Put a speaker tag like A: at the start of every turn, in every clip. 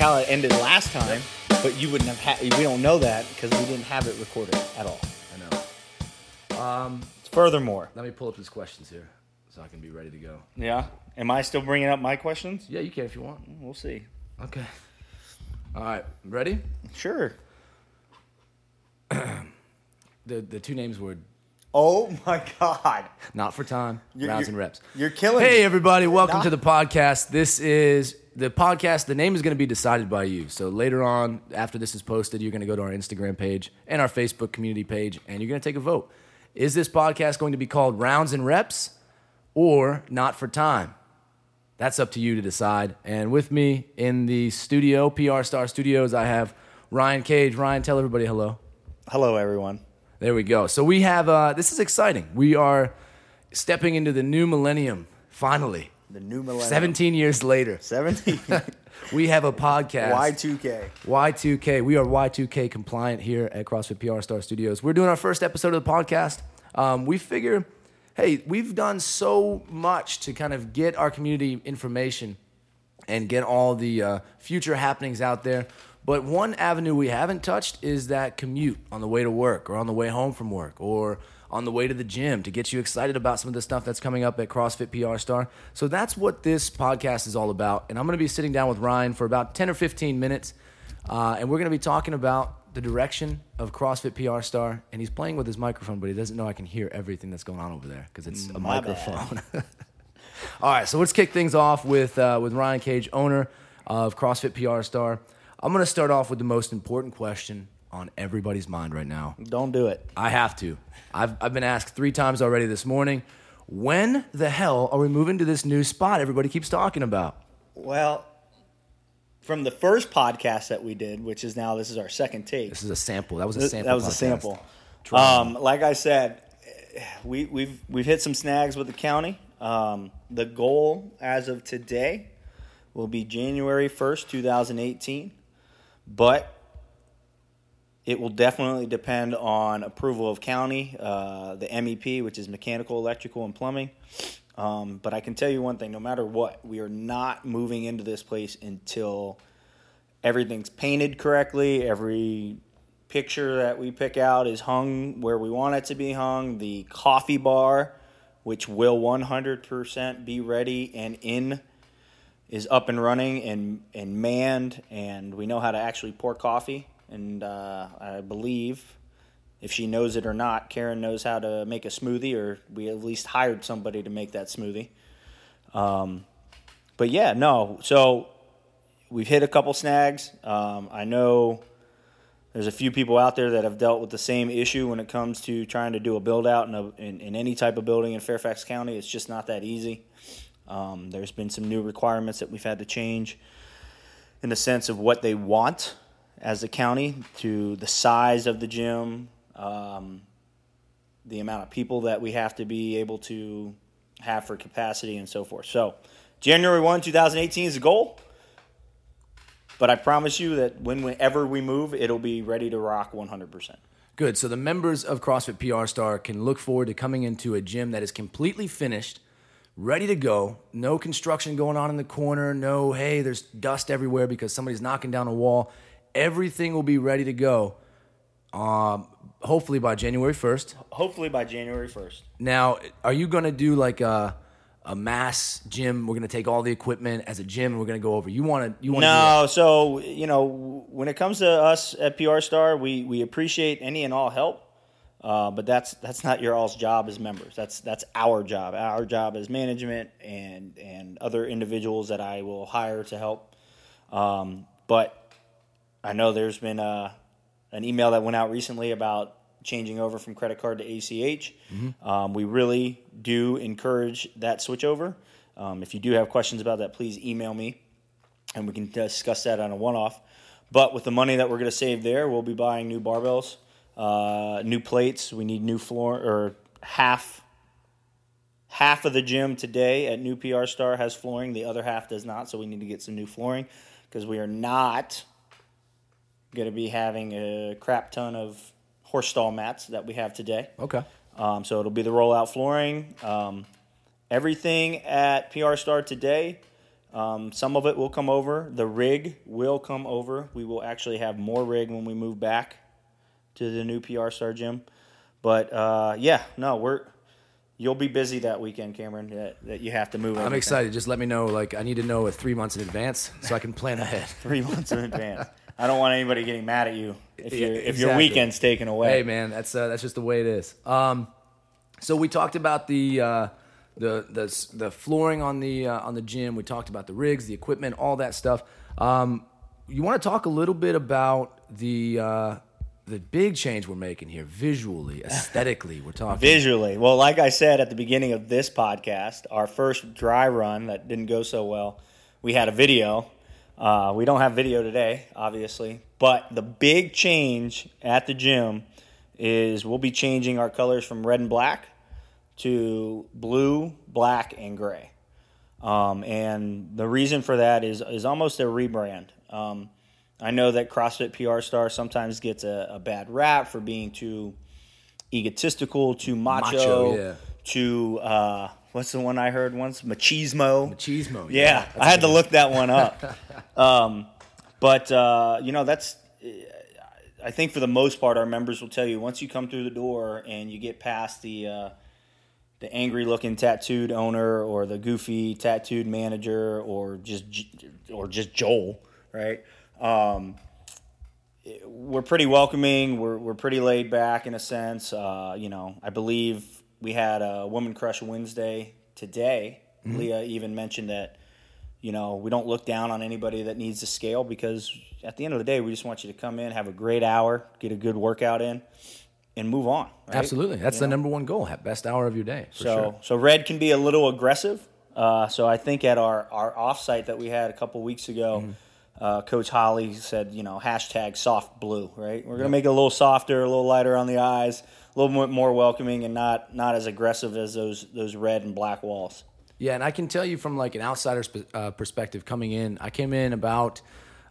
A: how it ended last time, but you wouldn't have had. We don't know that because we didn't have it recorded at all.
B: I know. Um,
A: Furthermore,
B: let me pull up his questions here so I can be ready to go.
A: yeah. Am I still bringing up my questions?
B: Yeah, you can if you want.
A: We'll see.
B: Okay. All right, ready?
A: Sure.
B: The the two names were
A: Oh my God.
B: not for time,
A: You're-
B: rounds and reps.
A: You're killing
B: Hey everybody, welcome
A: Not-
B: to the podcast. This is the podcast. The name is going to be decided by you. So later on, after this is posted, you're going to go to our Instagram page and our Facebook community page, and you're going to take a vote. Is this podcast going to be called Rounds and Reps or Not for Time? That's up to you to decide. And with me in the studio, PR Star Studios, I have Ryan Cage. Ryan, tell everybody hello.
A: Hello, everyone.
B: There we go. So we have uh, this is exciting. We are stepping into the new millennium finally.
A: The new millennium.
B: 17 years later,
A: 17.
B: we have a podcast.
A: Y2K.
B: Y2K. We are Y2K compliant here at CrossFit PR Star Studios. We're doing our first episode of the podcast. Um, we figure, hey, we've done so much to kind of get our community information and get all the uh, future happenings out there. But one avenue we haven't touched is that commute on the way to work or on the way home from work or on the way to the gym to get you excited about some of the stuff that's coming up at CrossFit PR Star. So that's what this podcast is all about. And I'm going to be sitting down with Ryan for about 10 or 15 minutes. Uh, and we're going to be talking about the direction of CrossFit PR Star. And he's playing with his microphone, but he doesn't know I can hear everything that's going on over there because it's a
A: My
B: microphone. All right, so let's kick things off with uh, with Ryan Cage, owner of CrossFit PR Star. I'm going to start off with the most important question on everybody's mind right now.
A: Don't do it.
B: I have to. I've I've been asked three times already this morning. When the hell are we moving to this new spot everybody keeps talking about?
A: Well, from the first podcast that we did, which is now this is our second take.
B: This is a sample. That was a sample.
A: That was a sample. Um, like I said, we, we've we've hit some snags with the county. Um, the goal as of today will be January first, two thousand eighteen, but it will definitely depend on approval of county, uh, the MEP, which is mechanical, electrical, and plumbing. Um, but I can tell you one thing: no matter what, we are not moving into this place until everything's painted correctly. Every picture that we pick out is hung where we want it to be hung. The coffee bar, which will 100% be ready and in, is up and running and, and manned, and we know how to actually pour coffee. And uh, I believe, if she knows it or not, Karen knows how to make a smoothie, or we at least hired somebody to make that smoothie. Um, but yeah, no. So we've hit a couple snags. Um, I know there's a few people out there that have dealt with the same issue when it comes to trying to do a build out in, a, in, in any type of building in Fairfax County. It's just not that easy. Um, there's been some new requirements that we've had to change in the sense of what they want as a county to the size of the gym, um, the amount of people that we have to be able to have for capacity and so forth. So, January 1, 2018 is the goal. But I promise you that when- whenever we move, it'll be ready to rock 100%.
B: Good. So the members of CrossFit PR Star can look forward to coming into a gym that is completely finished, ready to go. No construction going on in the corner. No, hey, there's dust everywhere because somebody's knocking down a wall. Everything will be ready to go. Um, hopefully by January first.
A: Hopefully by January 1st.
B: Now, are you going to do like a a mass gym? We're going to take all the equipment as a gym. and We're going to go over. You want to? You want to
A: No, so, you know, when it comes to us at PR Star, we, we appreciate any and all help. Uh, but that's that's not your all's job as members. That's that's our job. Our job as management and and other individuals that I will hire to help. Um, but I know there's been a, an email that went out recently about changing over from credit card to ACH. Um, we really do encourage that switch over. Um, if you do have questions about that, please email me and we can discuss that on a one off. But with the money that we're going to save there, we'll be buying new barbells, uh, new plates. We need new floor or half. Half of the gym today at New PR Star has flooring. The other half does not. So we need to get some new flooring because we are not going to be having a crap ton of horse stall mats that we have today.
B: Okay.
A: Um, so it'll be the rollout flooring. Um, everything at PR Star today Um, some of it will come over. The rig will come over. We will actually have more rig when we move back to the new PR Star gym. But uh, yeah, no, we're you'll be busy that weekend, Cameron. That, that you have to move.
B: I'm
A: everything
B: excited. Just let me know. Like, I need to know three months in advance so I can plan ahead.
A: three months in advance. I don't want anybody getting mad at you if,
B: Yeah,
A: you if your weekend's taken away.
B: Hey, man, that's uh, that's just the way it is. Um, so we talked about the uh, the the the flooring on the uh, on the gym. We talked about the rigs, the equipment, all that stuff. Um, you want to talk a little bit about the uh, the big change we're making here, visually, aesthetically. We're talking.
A: Visually, well, like I said at the beginning of this podcast, our first dry run that didn't go so well, we had a video. Uh, we don't have video today, obviously, but the big change at the gym is we'll be changing our colors from red and black to blue, black, and gray. Um, and the reason for that is is almost a rebrand. Um, I know that CrossFit PR Star sometimes gets a, a bad rap for being too egotistical, too macho,
B: Macho, yeah.
A: too uh, what's the one I heard once? Machismo.
B: Machismo.
A: Yeah,
B: that's
A: I had to look that one up. um, but uh, you know, that's. I think for the most part, our members will tell you once you come through the door and you get past the uh, the angry looking tattooed owner or the goofy tattooed manager or just or just Joel, right? Um, we're pretty welcoming. We're we're pretty laid back in a sense. Uh, you know, I believe we had a Woman Crush Wednesday today. Leah even mentioned that you know we don't look down on anybody that needs to scale because at the end of the day, we just want you to come in, have a great hour, get a good workout in, and move on. right?
B: Absolutely, that's
A: You
B: the
A: know?
B: number one goal. Have best hour of your day. For
A: So
B: sure.
A: so red can be a little aggressive. Uh, so I think at our our offsite that we had a couple weeks ago,
B: Mm-hmm.
A: Uh, Coach Holly said, you know, hashtag soft blue. Right, we're gonna make it a little softer, a little lighter on the eyes, a little bit more welcoming, and not not as aggressive as those those red and black walls.
B: Yeah, and I can tell you from like an outsider's uh, perspective coming in, I came in about,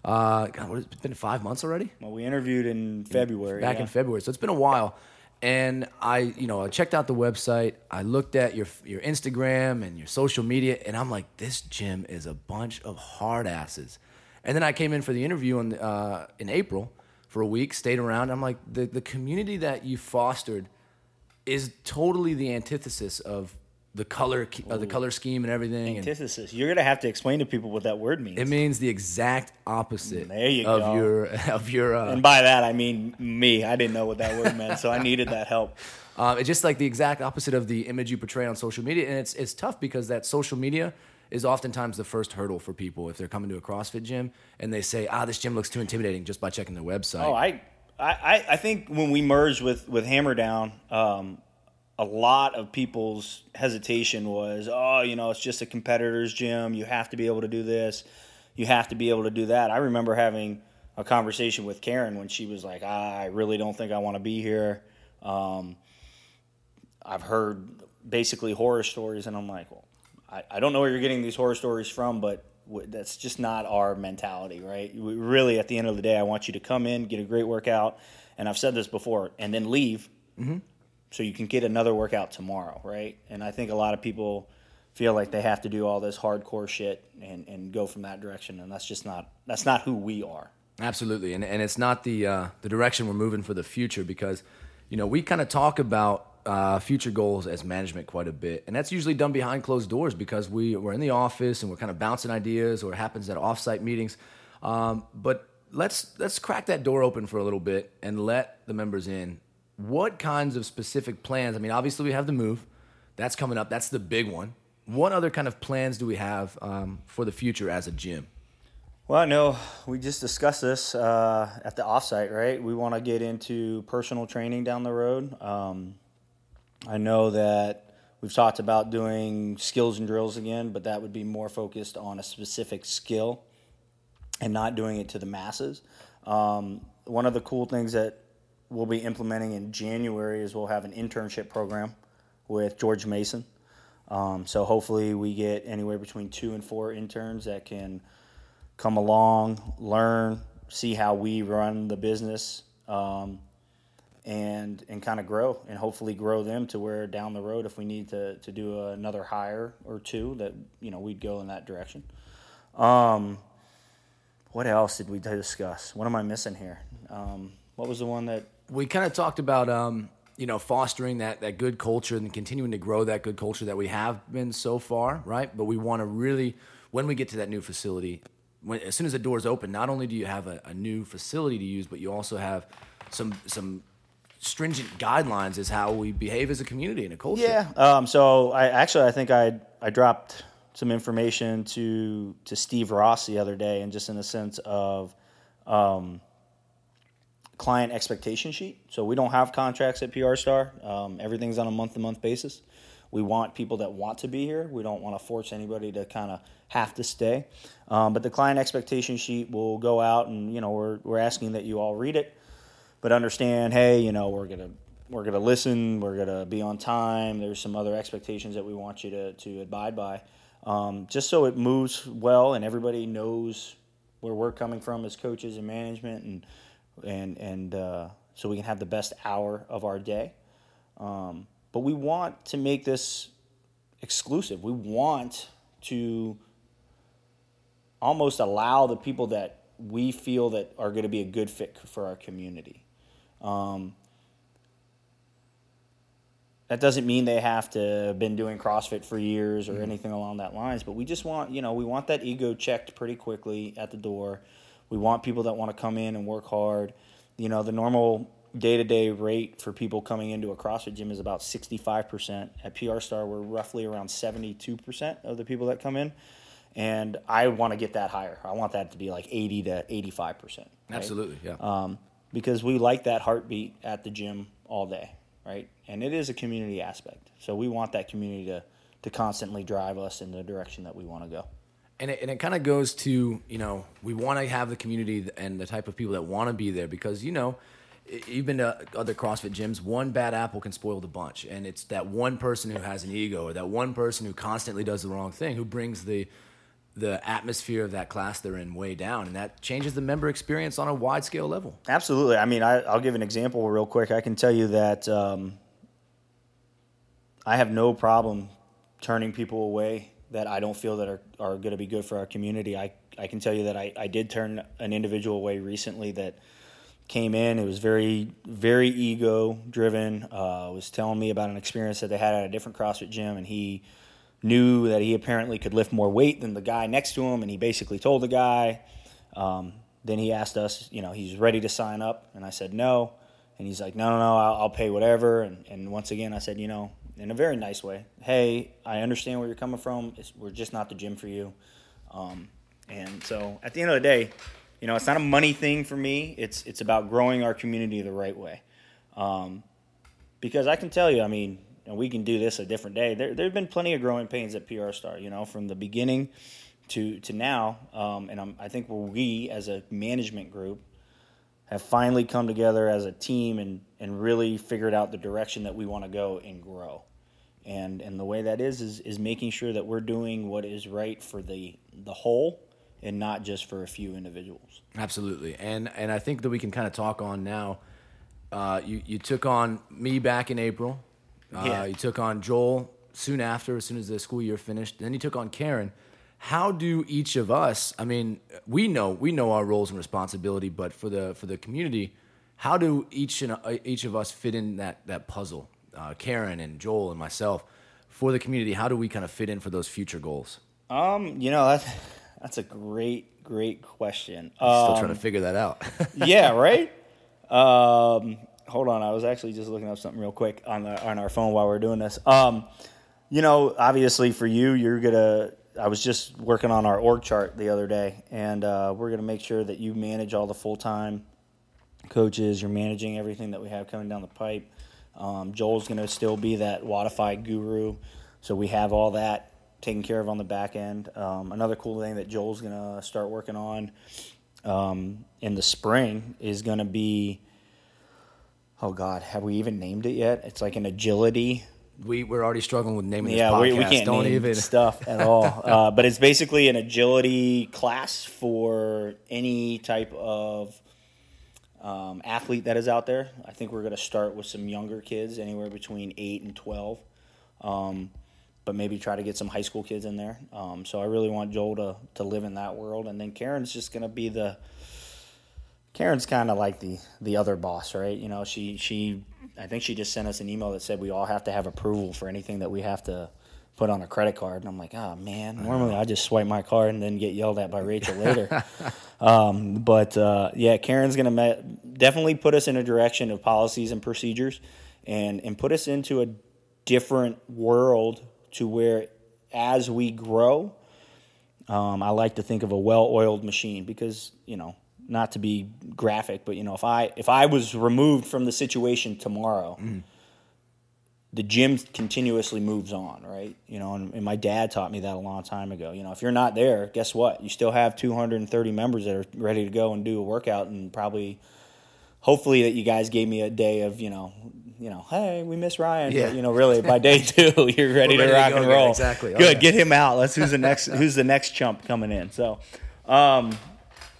B: uh, God, what, it's been five months already?
A: Well, we interviewed in February.
B: Back
A: yeah.
B: in February. So it's been a while. And I, you know, I checked out the website. I looked at your your Instagram and your social media, and I'm like, this gym is a bunch of hard asses. And then I came in for the interview in uh, in April for a week, stayed around. I'm like, the the community that you fostered is totally the antithesis of the color uh, the color scheme and everything. And
A: Antithesis. You're gonna have to explain to people what that word means.
B: it means the exact opposite
A: There you
B: of
A: go.
B: your of your. Uh,
A: and by that I mean me. I didn't know what that word meant, so I needed that help.
B: Um, it's just like the exact opposite of the image you portray on social media, and it's it's tough because that social media is oftentimes the first hurdle for people if they're coming to a CrossFit gym and they say, "Ah, this gym looks too intimidating," just by checking their website.
A: Oh, I, I, I think when we merged with with Hammer Down, um, a lot of people's hesitation was, oh, you know, it's just a competitor's gym. You have to be able to do this. You have to be able to do that. I remember having a conversation with Karen when she was like, I really don't think I want to be here. Um, I've heard basically horror stories, and I'm like, well, I, I don't know where you're getting these horror stories from, but w- that's just not our mentality, right? We, really, at the end of the day, I want you to come in, get a great workout, and I've said this before, and then leave so you can get another workout tomorrow, right? And I think a lot of people feel like they have to do all this hardcore shit and, and go from that direction, and that's just not that's not who we are.
B: Absolutely, and and it's not the uh, the direction we're moving for the future because, you know, we kind of talk about uh, future goals as management quite a bit, and that's usually done behind closed doors because we we're in the office and we're kind of bouncing ideas, or it happens at offsite meetings. Um, but let's let's crack that door open for a little bit and let the members in. What kinds of specific plans? I mean, obviously we have the move, that's coming up. That's the big one. What other kind of plans do we have um, for the future as a gym?
A: Well, no, we just discussed this uh, at the offsite, right? We want to get into personal training down the road. Um, I know that we've talked about doing skills and drills again, but that would be more focused on a specific skill and not doing it to the masses. Um, one of the cool things that we'll be implementing in January is we'll have an internship program with George Mason. Um, so hopefully we get anywhere between two and four interns that can come along, learn, see how we run the business, um, and and kind of grow, and hopefully grow them to where down the road, if we need to to do another hire or two, that you know we'd go in that direction. Um, what else did we discuss? What am I missing here? Um, what was the one that
B: we kind of talked about um, you know fostering that that good culture and continuing to grow that good culture that we have been so far, right? But we want to really when we get to that new facility, when as soon as the doors open, not only do you have a, a new facility to use, but you also have some some stringent guidelines is how we behave as a community and a culture.
A: Yeah. Um, so I actually I think I I dropped some information to to Steve Ross the other day, and just in the sense of um, client expectation sheet. So we don't have contracts at PR Star. Um, everything's on a month to month basis. We want people that want to be here. We don't want to force anybody to kind of have to stay. Um, but the client expectation sheet will go out, and you know we're we're asking that you all read it, but understand, hey, you know we're gonna we're gonna listen, we're gonna be on time. There's some other expectations that we want you to to abide by, um, just so it moves well and everybody knows where we're coming from as coaches and management, and and and uh, so we can have the best hour of our day. Um, but we want to make this exclusive. We want to almost allow the people that we feel that are going to be a good fit for our community. Um, that doesn't mean they have to have been doing CrossFit for years or mm-hmm. anything along that lines, but we just want, you know, we want that ego checked pretty quickly at the door. We want people that want to come in and work hard. You know, the normal day to day rate for people coming into a CrossFit gym is about 65%. At PR Star, we're roughly around 72% of the people that come in. And I want to get that higher. I want that to be like 80 to 85%. Right?
B: Absolutely, yeah.
A: Um, because we like that heartbeat at the gym all day, right? And it is a community aspect. So we want that community to, to constantly drive us in the direction that we want to go.
B: And it, and it kind of goes to, you know, we want to have the community and the type of people that want to be there because, you know, you've been to other CrossFit gyms, one bad apple can spoil the bunch. And it's that one person who has an ego or that one person who constantly does the wrong thing who brings the the atmosphere of that class they're in way down and that changes the member experience on a wide scale level
A: absolutely i mean I, will give an example real quick i can tell you that um, i have no problem turning people away that i don't feel that are, are going to be good for our community I, I can tell you that I, I did turn an individual away recently that came in. It was very, very ego driven. Uh, was telling me about an experience that they had at a different CrossFit gym, and he knew that he apparently could lift more weight than the guy next to him, and he basically told the guy. Um, then he asked us, you know, he's ready to sign up, and I said no, and he's like, no, no, no, I'll, I'll pay whatever. And, and once again, I said, you know, in a very nice way, hey, I understand where you're coming from. It's, we're just not the gym for you. Um, and so at the end of the day, you know, it's not a money thing for me. It's it's about growing our community the right way. Um, because I can tell you, I mean, and we can do this a different day. There there've been plenty of growing pains at PR Star. You know, from the beginning to to now, um, and I'm, I think we as a management group have finally come together as a team and and really figured out the direction that we want to go and grow. And and the way that is is is making sure that we're doing what is right for the the whole and not just for a few individuals.
B: Absolutely, and and I think that we can kind of talk on now. Uh, you you took on me back in April. Uh, yeah. You took on Joel soon after, as soon as the school year finished. Then you took on Karen. How do each of us? I mean, we know we know our roles and responsibility, but for the for the community, how do each and uh, each of us fit in that that puzzle? Uh, Karen and Joel and myself for the community. How do we kind of fit in for those future goals?
A: Um, you know that's that's a great, great question.
B: I'm still trying to um, figure that out.
A: yeah, right. Um, hold on, I was actually just looking up something real quick on the, on our phone while we are doing this. Um, you know, obviously for you, you're gonna. I was just working on our org chart the other day, and uh, we're gonna make sure that you manage all the full time coaches. You're managing everything that we have coming down the pipe. Um, Joel's gonna still be that Wodify guru, so we have all that taken care of on the back end. Um, another cool thing that Joel's to start working on um, in the spring is to be oh god, have we even named it yet? It's like an agility.
B: We we're already struggling with naming yeah, this podcast. We, we can't Don't name even
A: stuff at all. uh, but it's basically an agility class for any type of um, athlete that is out there. I think we're going to start with some younger kids, anywhere between eight and twelve. Um, but maybe try to get some high school kids in there. Um, so I really want Joel to to live in that world, and then Karen's just gonna be the. Karen's kind of like the the other boss, right? You know, she she I think she just sent us an email that said we all have to have approval for anything that we have to put on a credit card. And I'm like, oh man, normally I just swipe my card and then get yelled at by Rachel later. um, but uh, yeah, Karen's gonna me- definitely put us in a direction of policies and procedures, and and put us into a different world to where as we grow, um, I like to think of a well-oiled machine because you know not to be graphic, but you know, if I if I was removed from the situation tomorrow, mm. the gym continuously moves on, right? You know, and, and, my dad taught me that a long time ago. You know, if you're not there, guess what? You still have 230 members that are ready to go and do a workout, and probably, hopefully, that you guys gave me a day of you know. You know, hey, we miss Ryan. Yeah. But, you know, really, by day two, you're ready to rock to and roll.
B: Exactly.
A: Good. Okay. Get him out. Let's who's the next who's the next chump coming in. So, um,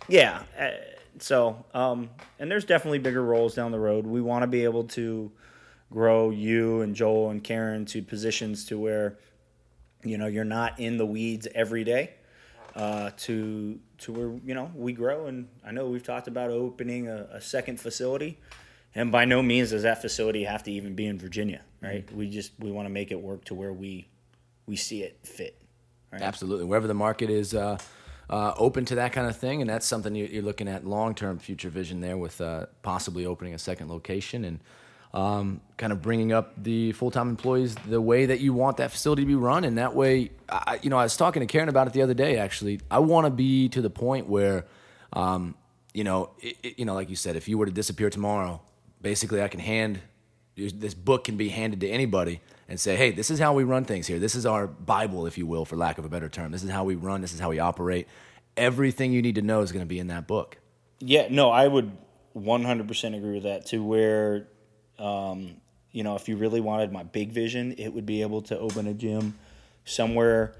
A: yeah. Uh, so, um, and there's definitely bigger roles down the road. We want to be able to grow you and Joel and Karen to positions to where, you know, you're not in the weeds every day. Uh, to to where you know we grow, and I know we've talked about opening a, a second facility, and by no means does that facility have to even be in Virginia, right? Mm-hmm. We just we want to make it work to where we we see it fit.
B: Right? Absolutely, wherever the market is. Uh uh, open to that kind of thing, and that's something you're looking at long term future vision there with uh, possibly opening a second location and um, kind of bringing up the full time employees the way that you want that facility to be run. And that way, I, you know, I was talking to Karen about it the other day. Actually, I want to be to the point where, um, you know, it, it, you know, like you said, if you were to disappear tomorrow, basically, I can hand this book can be handed to anybody and say, hey, this is how we run things here. This is our Bible, if you will, for lack of a better term. This is how we run. This is how we operate. Everything you need to know is going to be in that book.
A: Yeah, no, I would 100% agree with that. To where, um, you know, if you really wanted my big vision, it would be able to open a gym somewhere.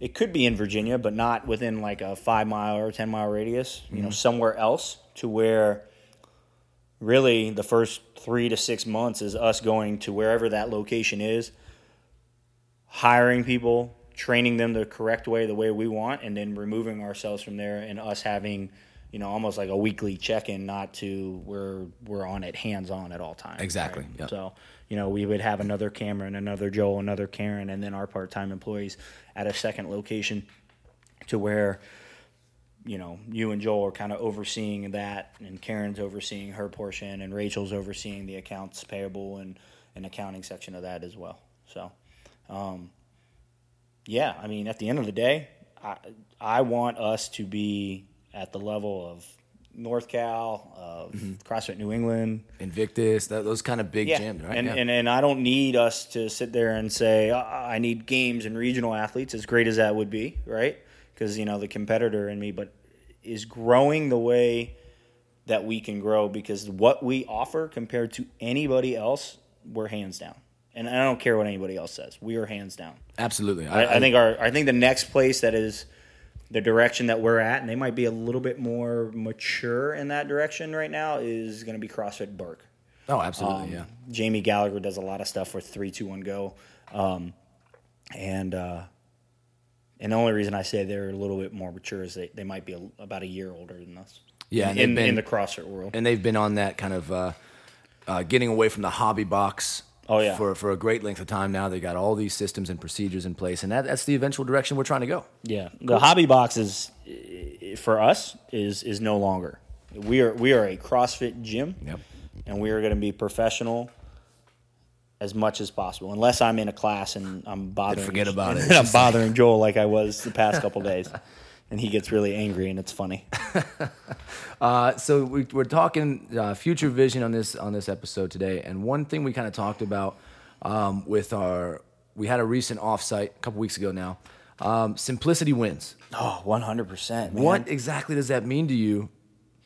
A: It could be in Virginia, but not within like a five mile or 10 mile radius, you mm-hmm. know, somewhere else to where really the first three to six months is us going to wherever that location is, hiring people, training them the correct way, the way we want, and then removing ourselves from there and us having, you know, almost like a weekly check in, not to where we're on it hands on at all times.
B: Exactly.
A: Right? Yep. So, you know, we would have another Cameron, another Joel, another Karen, and then our part time employees at a second location to where you know, you and Joel are kind of overseeing that, and Karen's overseeing her portion, and Rachel's overseeing the accounts payable and, and accounting section of that as well. So, um, yeah, I mean, at the end of the day, I, I want us to be at the level of NorCal, of mm-hmm. CrossFit New England,
B: Invictus, that, those kind of big yeah. gyms, right?
A: And,
B: yeah.
A: and and I don't need us to sit there and say I need games and regional athletes, as great as that would be, right? Because you know the competitor in me, but is growing the way that we can grow because what we offer compared to anybody else, we're hands down. And I don't care what anybody else says. We are hands down.
B: Absolutely.
A: I, I, I think our I think the next place that is the direction that we're at, and they might be a little bit more mature in that direction right now, is going to be CrossFit Burke.
B: Oh, absolutely, um,
A: yeah. Jamie Gallagher does a lot of stuff with three, two, one, go, um, and uh, and the only reason I say they're a little bit more mature is they, they might be a, about a year older than us.
B: Yeah,
A: in, been, in the CrossFit world,
B: and they've been on that kind of uh, uh, getting away from the hobby box.
A: Oh yeah,
B: for for a great length of time now. They got all these systems and procedures in place, and that, that's the eventual direction we're trying to go.
A: Yeah, the hobby box is for us is is no longer. We are we are a CrossFit gym.
B: Yep.
A: And we are going to be professional as much as possible, unless I'm in a class and I'm bothering.
B: Then forget about it.
A: I'm bothering Joel like I was the past couple days, and he gets really angry, and it's funny.
B: uh, so we, are talking uh, future vision on this on this episode today, and one thing we kind of talked about um, with our we had a recent offsite a couple weeks ago now. Um, simplicity wins.
A: Oh, 100%. Man.
B: What exactly does that mean to you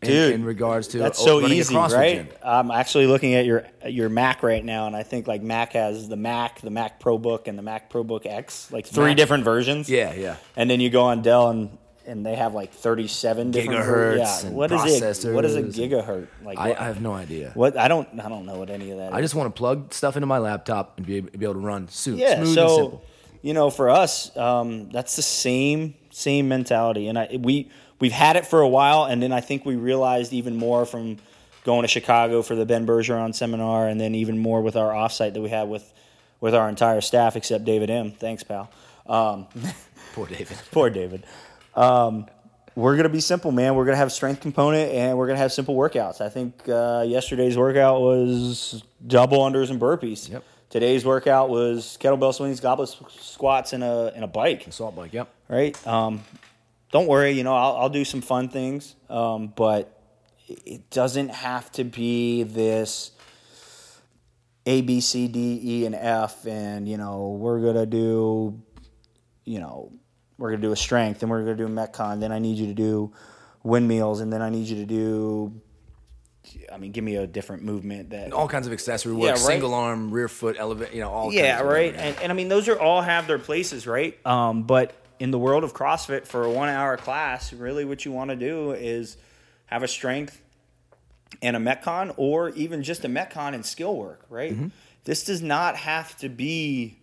A: Dude,
B: in, regards to
A: that's so easy, right? I'm actually looking at your your Mac right now, and I think like Mac has the Mac, the Mac Pro Book, and the Mac Pro Book X, like three Mac. different versions.
B: Yeah, yeah.
A: And then you go on Dell and and they have like 37 different
B: gigahertz.
A: Yeah. What is it? What is a gigahertz?
B: Like I, I, have no idea.
A: What I don't I don't know what any of that.
B: I
A: is.
B: just want to plug stuff into my laptop and be, be able to run smooth, yeah, smooth so, and simple
A: you know, for us, um, that's the same same mentality, and I we we've had it for a while, and then I think we realized even more from going to Chicago for the Ben Bergeron seminar, and then even more with our offsite that we had with with our entire staff except David M. Thanks, pal. Um,
B: Poor David.
A: poor David. Um, we're gonna be simple, man. We're gonna have strength component, and we're gonna have simple workouts. I think uh, yesterday's workout was double unders and burpees.
B: Yep.
A: Today's workout was kettlebell swings, goblet squats, and a and a bike.
B: Assault bike. Yep.
A: Right. Um, don't worry. You know, I'll, I'll do some fun things, um, but it doesn't have to be this A, B, C, D, E, and F, and you know, we're gonna do, you know, we're gonna do a strength, and we're gonna do a metcon. Then I need you to do windmills, and then I need you to do. I mean, give me a different movement that
B: All kinds of accessory work.
A: Yeah, right.
B: Single arm, rear foot, elevate. You know, all.
A: yeah,
B: kinds of
A: right. And, and I mean, those are all have their places, right? Um, but in the world of CrossFit, for a one-hour class, really, what you want to do is have a strength and a metcon, or even just a metcon and skill work, right?
B: Mm-hmm.
A: This does not have to be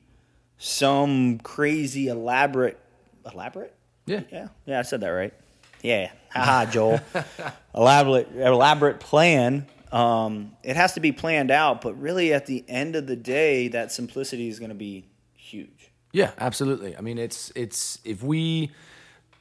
A: some crazy elaborate, elaborate.
B: Yeah.
A: Yeah, yeah, I said that right. Yeah, haha, Joel. elaborate, elaborate plan. Um, it has to be planned out, but really, at the end of the day, that simplicity is going to be.
B: Yeah, absolutely. I mean, it's it's if we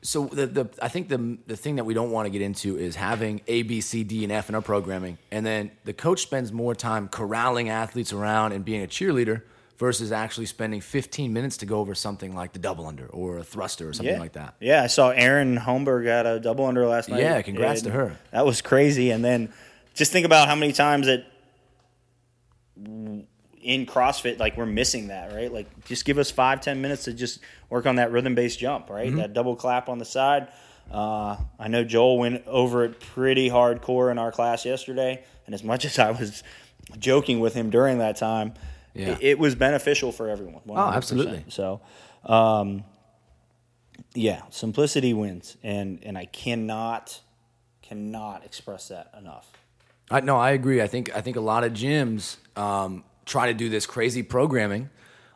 B: so the the I think the the thing that we don't want to get into is having A, B, C, D, and F in our programming, and then the coach spends more time corralling athletes around and being a cheerleader versus actually spending 15 minutes to go over something like the double under or a thruster or something
A: yeah.
B: like that.
A: Yeah, I saw Erin Holmberg got a double under last night.
B: Yeah, congrats to her.
A: That was crazy. And then just think about how many times that in CrossFit, like we're missing that, right? Like just give us five, ten minutes to just work on that rhythm based jump, right?
B: Mm-hmm.
A: That double clap on the side. Uh, I know Joel went over it pretty hardcore in our class yesterday, and as much as I was joking with him during that time,
B: Yeah.
A: it, it was beneficial for everyone. 100%.
B: absolutely.
A: So, um, yeah, simplicity wins, and and I cannot cannot express that enough.
B: I, no, I agree. I think I think a lot of gyms um, try to do this crazy programming,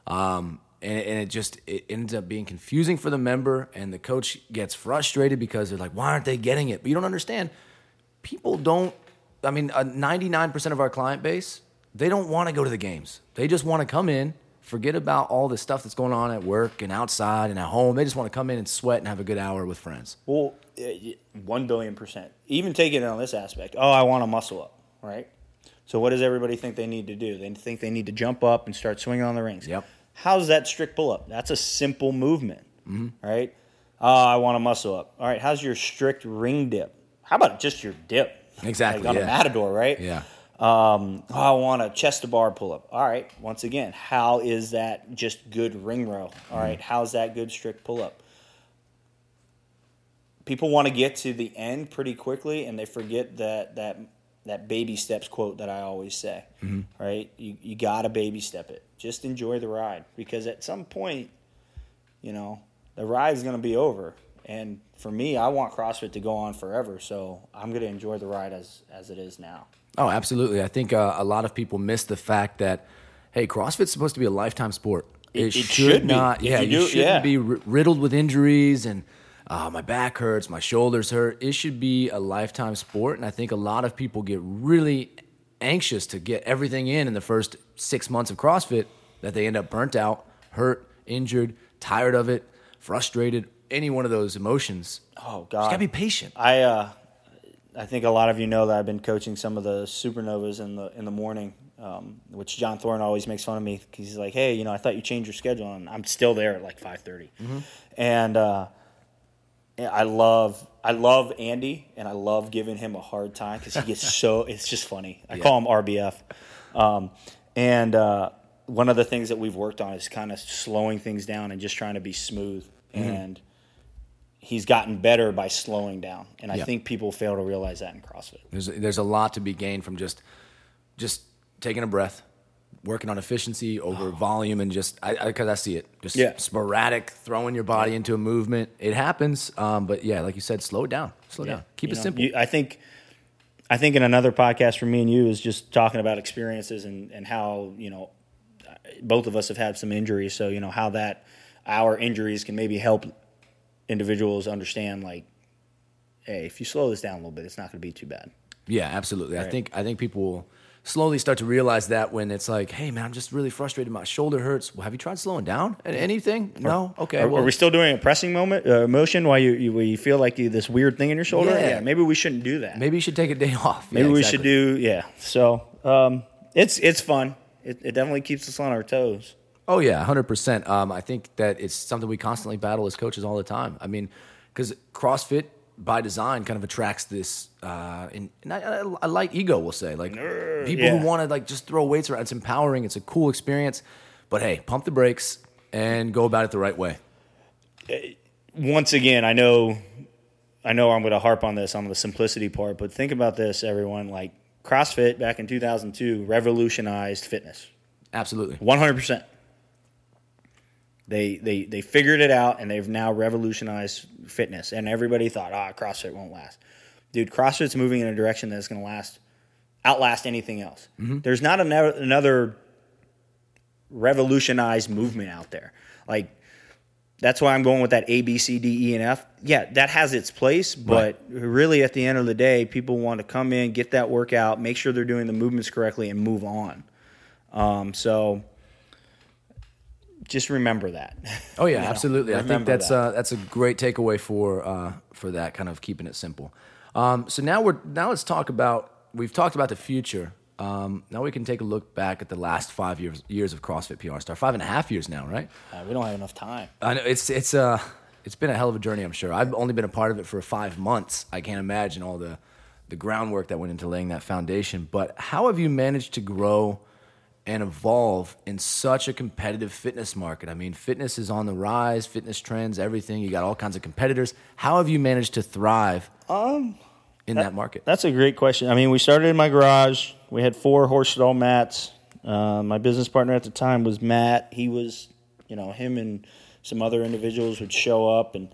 B: um, and, and it just it ends up being confusing for the member, and the coach gets frustrated because they're like, "Why aren't they getting it?" But you don't understand. People don't. I mean, ninety nine percent of our client base they don't want to go to the games. They just want to come in, forget about all the stuff that's going on at work and outside and at home. They just want to come in and sweat and have a good hour with friends.
A: Well, one billion percent. Even taking it on this aspect. Oh, I want to muscle up, right? So what does everybody think they need to do? They think they need to jump up and start swinging on the rings.
B: Yep.
A: How's that strict pull up? That's a simple movement,
B: Mm-hmm.
A: right? Oh, I want to muscle up. All right. How's your strict ring dip? How about just your dip?
B: Exactly,
A: Like on a
B: yeah.
A: matador, right?
B: Yeah.
A: Um, oh, I want a chest to bar pull up. All right. Once again, how is that just good ring row? All right. How's that good strict pull up? People want to get to the end pretty quickly, and they forget that that that baby steps quote that I always say. Right? You you gotta baby step it. Just enjoy the ride because at some point, you know, the ride's gonna be over. And for me, I want CrossFit to go on forever, so I'm gonna enjoy the ride as as it is now.
B: Oh, absolutely. I think uh, a lot of people miss the fact that, hey, CrossFit's supposed to be a lifetime sport.
A: It- it
B: should,
A: should be.
B: not. Yeah,
A: you
B: you, shouldn't
A: yeah.
B: be riddled with injuries and uh, my back hurts, my shoulders hurt. It should be a lifetime sport, and I think a lot of people get really anxious to get everything in in the first six months of CrossFit that they end up burnt out, hurt, injured, tired of it, frustrated. Any one of those emotions.
A: Oh
B: Just
A: God!
B: gotta be patient.
A: I uh, I think a lot of you know that I've been coaching some of the supernovas in the in the morning, um, which John Thorne always makes fun of me because he's like, "Hey, you know, I thought you changed your schedule, and I'm still there at like 5:30." And uh, I love I love Andy, and I love giving him a hard time because he gets so it's just funny. I call him RBF, um, and uh, one of the things that we've worked on is kind of slowing things down and just trying to be smooth and he's gotten better by slowing down, and I
B: Yeah.
A: think people fail to realize that in CrossFit.
B: There's there's a lot to be gained from just just taking a breath, working on efficiency over volume, and just I because I, see it just
A: Oh. Yeah.
B: sporadic throwing your body into a movement. It happens, um, but yeah, like you said, slow it down, slow down, keep
A: You
B: it
A: know,
B: simple.
A: you- I think, I think in another podcast for me and you is just talking about experiences and and how you know both of us have had some injuries, so you know how that our injuries can maybe help individuals understand like, hey, if you slow this down a little bit, it's not going to be too bad.
B: Yeah, absolutely. I think I think people will slowly start to realize that when it's like, hey man, I'm just really frustrated. My shoulder hurts. Well, have you tried slowing down? Anything? No. Okay.
A: Are,
B: well,
A: are we still doing a pressing moment uh, motion while you, you where you feel like you, this weird thing in your shoulder?
B: Yeah.
A: maybe we shouldn't do that.
B: maybe you should take a day off.
A: Maybe
B: Yeah,
A: we
B: exactly.
A: should do yeah. So um, it's it's fun. It, it definitely keeps us on our toes.
B: Oh yeah, hundred percent. Um, I think that it's something we constantly battle as coaches all the time. I mean, because CrossFit by design kind of attracts this, uh, and, and I, I, I like ego. We'll say like people
A: yeah.
B: who want to like just throw weights around. It's empowering. It's a cool experience. But hey, pump the brakes and go about it the right way.
A: once again, I know, I know I'm going to harp on this on the simplicity part, but think about this, everyone. Like CrossFit back in 2002 revolutionized fitness,
B: Absolutely.
A: 100. They they they figured it out, and they've now revolutionized fitness. And everybody thought, ah, CrossFit won't last. Dude, CrossFit's moving in a direction that's going to last, outlast anything else. There's not another, another revolutionized movement out there. Like that's why I'm going with that A, B, C, D, E, and F. Yeah, that has its place, but really at the end of the day, people want to come in, get that workout, make sure they're doing the movements correctly, and move on. Um, so just remember that.
B: Oh yeah,
A: You know,
B: absolutely. I think that's
A: that.
B: uh, that's a great takeaway for uh, for that kind of keeping it simple. Um, so now we're now let's talk about we've talked about the future. Um, now we can take a look back at the last five years years of CrossFit PR Star. Five and a half years now, right?
A: Uh, we don't have enough time.
B: I know it's it's uh it's been a hell of a journey. I'm sure. I've only been a part of it for five months. I can't imagine all the the groundwork that went into laying that foundation. But how have you managed to grow and evolve in such a competitive fitness market? I mean, fitness is on the rise, fitness trends, everything. You got all kinds of competitors. How have you managed to thrive
A: Um,
B: in that market?
A: That's a great question. I mean, we started in my garage. We had four horse stall mats. Uh, my business partner at the time was Matt. He was, you know, him and some other individuals would show up and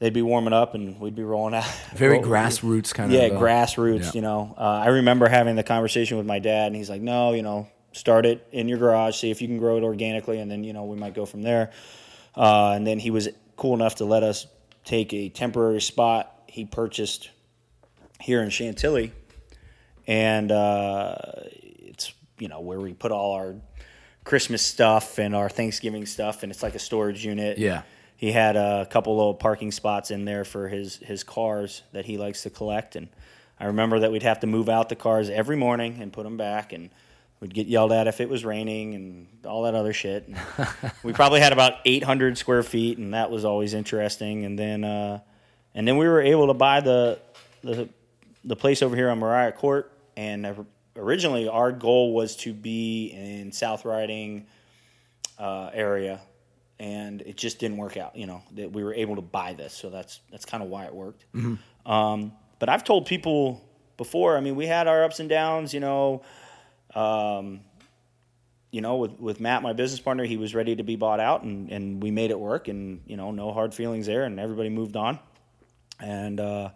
A: they'd be warming up and we'd be rolling out.
B: Very
A: roll-
B: grassroots kind
A: yeah,
B: of. uh,
A: grassroots.
B: yeah.
A: You know, uh, I remember having the conversation with my dad, and he's like, "No, you know, start it in your garage, see if you can grow it organically, and then you know we might go from there." Uh, and then he was cool enough to let us take a temporary spot he purchased here in Chantilly, and uh, it's you know where we put all our Christmas stuff and our Thanksgiving stuff, and it's like a storage unit.
B: Yeah.
A: He had a couple little parking spots in there for his his cars that he likes to collect, and I remember that we'd have to move out the cars every morning and put them back, and we'd get yelled at if it was raining and all that other shit. We probably had about 800 square feet, and that was always interesting. And then uh, and then we were able to buy the the the place over here on Mariah Court, and originally our goal was to be in South Riding uh, area, and it just didn't work out. You know that we were able to buy this, so that's that's kind of why it worked. Um, but I've told people before. I mean, we had our ups and downs. You know, um, you know, with with Matt, my business partner, he was ready to be bought out, and and we made it work, and you know, no hard feelings there, and everybody moved on. And uh,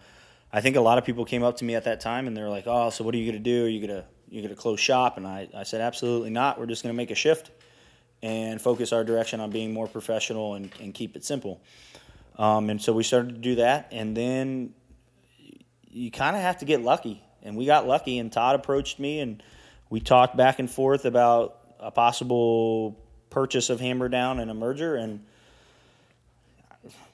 A: I think a lot of people came up to me at that time, and they're like, "Oh, so what are you going to do? Are you going to you to close shop?" And I, I said, "Absolutely not. We're just going to make a shift and focus our direction on being more professional and, and keep it simple." Um, and so we started to do that, and then you kind of have to get lucky. And we got lucky, and Todd approached me, and we talked back and forth about a possible purchase of Hammer Down and a merger, and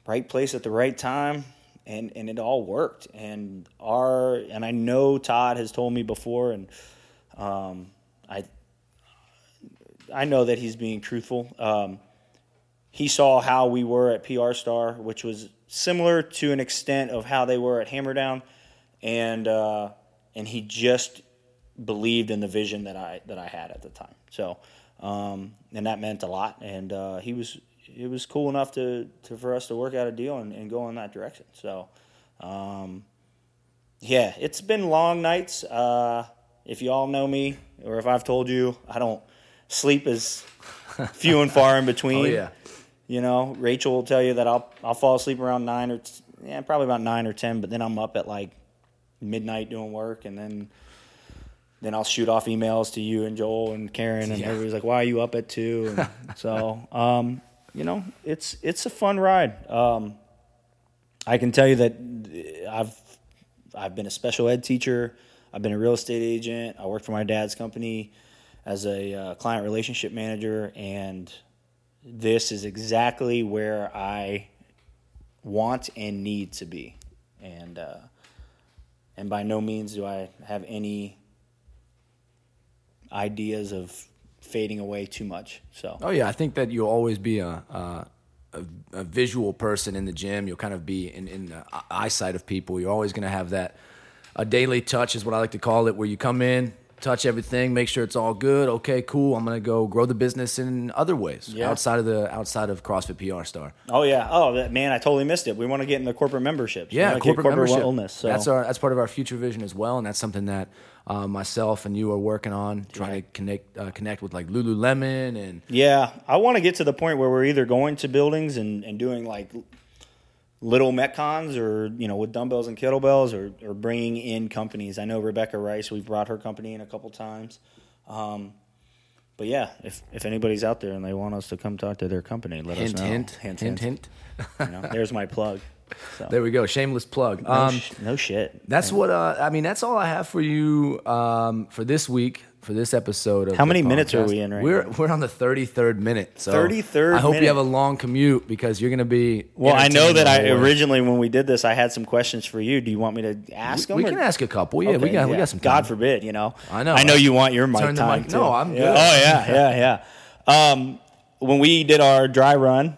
A: right place at the right time, and and it all worked. And our and I know Todd has told me before, and um, I I know that he's being truthful. Um, he saw how we were at PR Star, which was similar to an extent of how they were at Hammerdown, and uh, and he just believed in the vision that I that I had at the time. So, um, and that meant a lot. And uh, he was it was cool enough to, to for us to work out a deal and, and go in that direction. So, um, yeah, it's been long nights. Uh, if you all know me, or if I've told you, I don't sleep is few and far in between.
B: Oh yeah.
A: You know, Rachel will tell you that I'll I'll fall asleep around nine or t- yeah, probably about nine or ten, but then I'm up at like midnight doing work, and then then I'll shoot off emails to you and Joel and Karen, and
B: Yeah.
A: everybody's like, "Why are you up at 2? And so, um, you know, it's it's a fun ride. Um, I can tell you that I've I've been a special ed teacher. I've been a real estate agent. I worked for my dad's company as a uh, client relationship manager, and this is exactly where I want and need to be. And uh, and by no means do I have any ideas of fading away too much. So
B: Oh yeah, I think that you'll always be a a, a, visual person in the gym. You'll kind of be in, in the eyesight of people. You're always going to have that a daily touch is what I like to call it, where you come in, touch everything, make sure it's all good. Okay, cool. I'm going to go grow the business in other ways
A: Yeah.
B: outside of the outside of CrossFit PR Star.
A: Oh yeah. Oh man, I totally missed it. We want to get in the corporate memberships.
B: Yeah,
A: wanna
B: corporate, membership.
A: wellness. So.
B: That's our that's part of our future vision as well, and that's something that uh, myself and you are working on, trying to connect uh, connect with like Lululemon and
A: yeah, I want to get to the point where we're either going to buildings and, and doing like little metcons or you know with dumbbells and kettlebells or, or bringing in companies. I know Rebecca Rice. We've brought her company in a couple times. Um, but yeah, if if anybody's out there and they want us to come talk to their company, let
B: hint
A: us know.
B: hint
A: hint
B: hint hint.
A: You know, there's my plug. So.
B: There we go, shameless plug.
A: no,
B: Um,
A: sh- no shit.
B: That's what uh, I mean. That's all I have for you um, for this week for this episode. Of
A: How many minutes are we in right
B: we're,
A: now?
B: We're on the thirty third minute. So
A: 33rd
B: I hope
A: minute.
B: you have a long commute because you're going to be.
A: Well, I know that I originally when we did this, I had some questions for you. Do you want me to ask them?
B: We
A: or-
B: can ask a couple. Yeah, we
A: Okay,
B: got we got some. Time.
A: God forbid, you know.
B: I know.
A: I know you want your mic
B: Turn the
A: time
B: mic-
A: too.
B: no, I'm
A: Yeah.
B: good.
A: Oh yeah, yeah, yeah. Um, when we did our dry run,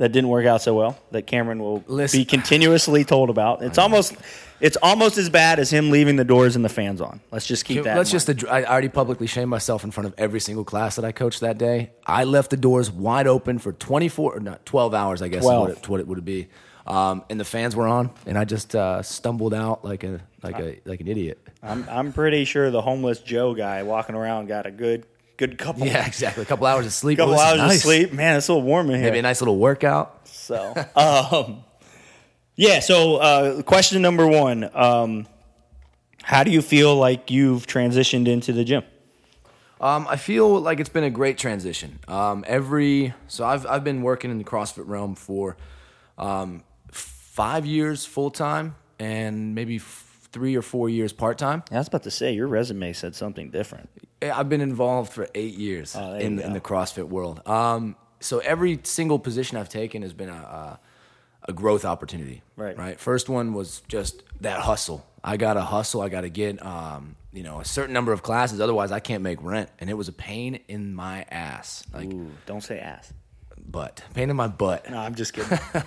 A: that didn't work out so well. That Cameron will
B: Listen.
A: be continuously told about. It's almost, it's almost as bad as him leaving the doors and the fans on. Let's just keep that.
B: Let's just. addr- I already publicly shamed myself in front of every single class that I coached that day. I left the doors wide open for 24, or not 12 hours, I guess, is
A: 12.
B: what it, what it would be. Um, and the fans were on, and I just uh, stumbled out like a like a like an idiot.
A: I'm, I'm pretty sure the homeless Joe guy walking around got a good, good couple,
B: Yeah, exactly. A couple hours of sleep.
A: couple
B: Oh, this is
A: hours
B: nice.
A: of sleep. Man, it's a little warm in here.
B: Maybe a nice little workout.
A: So, um, yeah. So, uh, question number one: um, How do you feel like you've transitioned into the gym?
B: Um, I feel like it's been a great transition. Um, every so I've I've been working in the CrossFit realm for um, five years full time and maybe f- three or four years part time.
A: I was about to say your resume said something different.
B: I've been involved for eight years
A: Oh,
B: in, in the. CrossFit world. Um, so every single position I've taken has been a, a, a growth opportunity.
A: Right.
B: Right. First one was just that hustle. I got to hustle. I got to get um, you know a certain number of classes. Otherwise, I can't make rent, and it was a pain in my ass. Like
A: Ooh, don't say ass.
B: butt, pain in my butt.
A: No, I'm just kidding.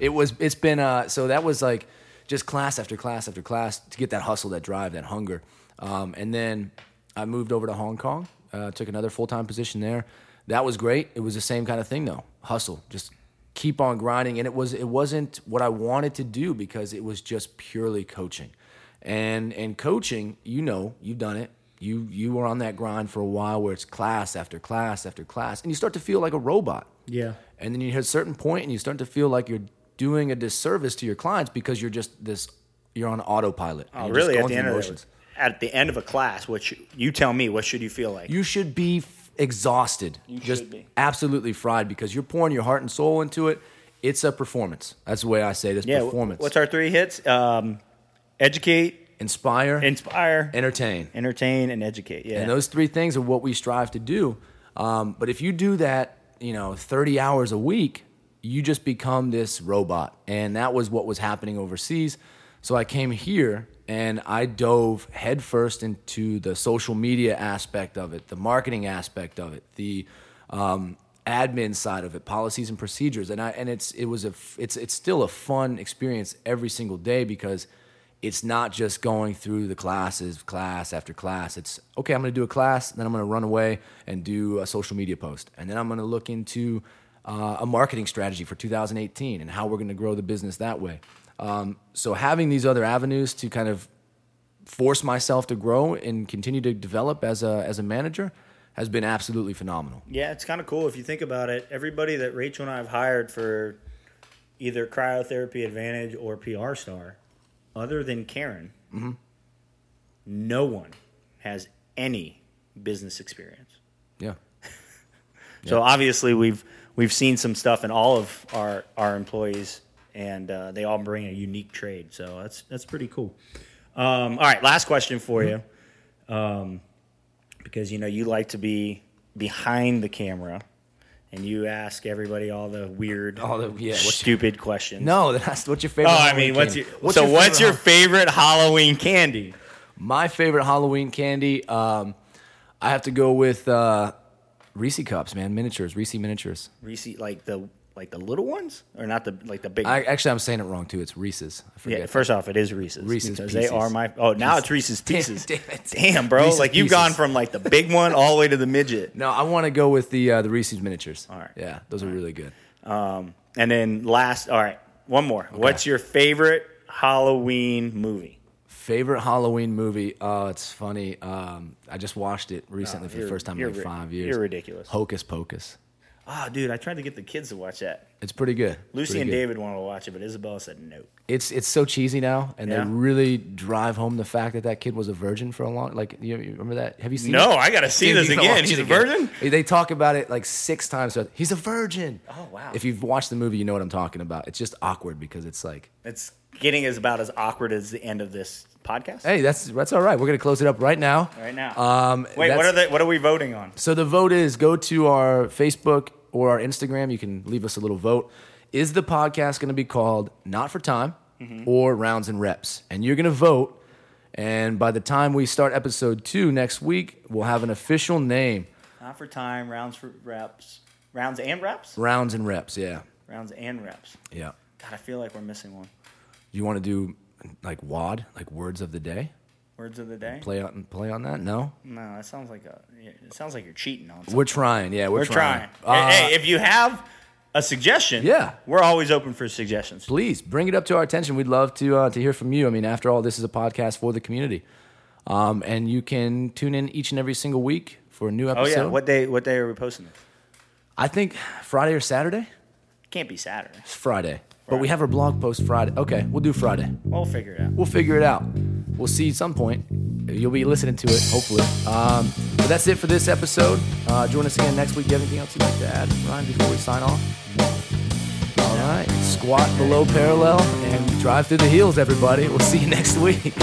B: It was. It's been. Uh, so that was like just class after class after class to get that hustle, that drive, that hunger. Um, and then I moved over to Hong Kong. Uh, took another full time position there. That was great. It was the same kind of thing though. Hustle, just keep on grinding. And it was. It wasn't what I wanted to do because it was just purely coaching. And and coaching, you know, you've done it. You you were on that grind for a while where it's class after class after class, and you start to feel like a robot.
A: Yeah.
B: And then you hit a certain point and you start to feel like you're doing a disservice to your clients because you're just this you're on autopilot. and
A: Oh,
B: you're
A: really?
B: just
A: At
B: going
A: the
B: through
A: end of
B: motions.
A: The, at the end of a class, what you, you tell me? What should you feel like?
B: You should be f- exhausted.
A: You
B: just
A: should be.
B: absolutely fried because you're pouring your heart and soul into it. It's a performance. That's the way I say this
A: yeah.
B: performance.
A: What's our three hits? Um, educate,
B: Inspire,
A: inspire,
B: entertain.
A: entertain, and educate. Yeah.
B: And those three things are what we strive to do. Um, but if you do that, you know, 30 hours a week, you just become this robot. And that was what was happening overseas. So I came here and I dove headfirst into the social media aspect of it, the marketing aspect of it, the um, admin side of it, policies and procedures. And I and it's it was a it's it's still a fun experience every single day because it's not just going through the classes, class after class. It's okay, I'm going to do a class, then I'm going to run away and do a social media post. And then I'm going to look into uh, a marketing strategy for 2018 and how we're going to grow the business that way. Um, so having these other avenues to kind of force myself to grow and continue to develop as a, as a manager has been absolutely phenomenal.
A: Yeah, it's kind of cool if you think about it. Everybody that Rachel and I have hired for either Cryotherapy Advantage or PR Star, other than Karen,
B: Mm-hmm.
A: no one has any business experience.
B: Yeah.
A: So obviously we've we've seen some stuff in all of our our employees, and uh, they all bring a unique trade. So that's that's pretty cool. Um, all right, last question for you, um, because you know you like to be behind the camera, and you ask everybody all the weird,
B: All the- yeah, what's your-
A: stupid questions.
B: No, that's what's your favorite.
A: Oh, I
B: Halloween
A: mean, what's your,
B: candy?
A: so? what's your favorite Halloween candy?
B: My favorite Halloween candy, um, I have to go with uh, Reese cups, man, miniatures, Reese miniatures.
A: Reese, like the like the little ones, or not the like the big?
B: I actually I'm saying it wrong too. It's Reese's. I
A: yeah, first off, it is Reese's.
B: Reese's
A: because
B: Pieces.
A: they are my. Oh, now it's Reese's Pieces.
B: Damn.
A: Damn, bro!
B: Reese's
A: like you've
B: Pieces.
A: gone from like the big one all the way to the midget.
B: No, I want to go with the uh, the Reese's miniatures.
A: All right.
B: Yeah, those are really good.
A: Um, and then last, all right, one more. What's your favorite Halloween movie?
B: Favorite Halloween movie? Oh, it's funny. Um, I just watched it recently for the first time in like five years.
A: you're ridiculous.
B: Hocus Pocus.
A: Oh, dude, I tried to get the kids to watch that.
B: It's pretty good.
A: Lucy
B: Pretty
A: and
B: good.
A: David wanted to watch it, but Isabella said no.
B: It's it's so cheesy now, and
A: Yeah.
B: they really drive home the fact that that kid was a virgin for a long. Like you, you remember that? Have you seen?
A: No,
B: it?
A: I gotta see this again. He's a virgin.
B: They talk about it like six times. So he's a virgin.
A: Oh, wow.
B: If you've watched the movie, you know what I'm talking about. It's just awkward because it's like,
A: It's getting as about as awkward as the end of this podcast.
B: hey, that's that's all right. We're gonna close it up right now.
A: Right now.
B: Um,
A: Wait, what are they? What are we voting on?
B: So the vote is go to our Facebook or our Instagram. You can leave us a little vote. Is the podcast going to be called Not for Time
A: Mm-hmm.
B: or Rounds and Reps? And you're going to vote. And by the time we start episode two next week, we'll have an official name.
A: Not for time. Rounds for reps. Rounds and reps.
B: Rounds and Reps. Yeah,
A: Rounds and reps.
B: yeah.
A: God, I feel like we're missing one.
B: Do you want to do like WOD, like words of the day?
A: Words of the day.
B: Play on play on that? No,
A: No, that sounds like a. It sounds like you're cheating on. Something.
B: we're trying. Yeah, we're,
A: We're trying.
B: Uh,
A: hey, if you have a suggestion,
B: Yeah.
A: we're always open for suggestions.
B: please bring it up to our attention. We'd love to uh, to hear from you. I mean, after all, this is a podcast for the community, um, and you can tune in each and every single week for a new episode.
A: Oh yeah, what day? What day are we posting this?
B: I think Friday or Saturday.
A: Can't be Saturday.
B: It's Friday, but we have our blog post Friday. Okay, we'll do Friday.
A: We'll figure it out.
B: We'll figure it out. We'll see at some point. You'll be listening to it, hopefully. Um, but that's it for this episode. Uh, join us again next week. Do you have anything else you'd like to add, Ryan, before we sign off? All right. Squat below parallel and drive through the heels, everybody. We'll see you next week.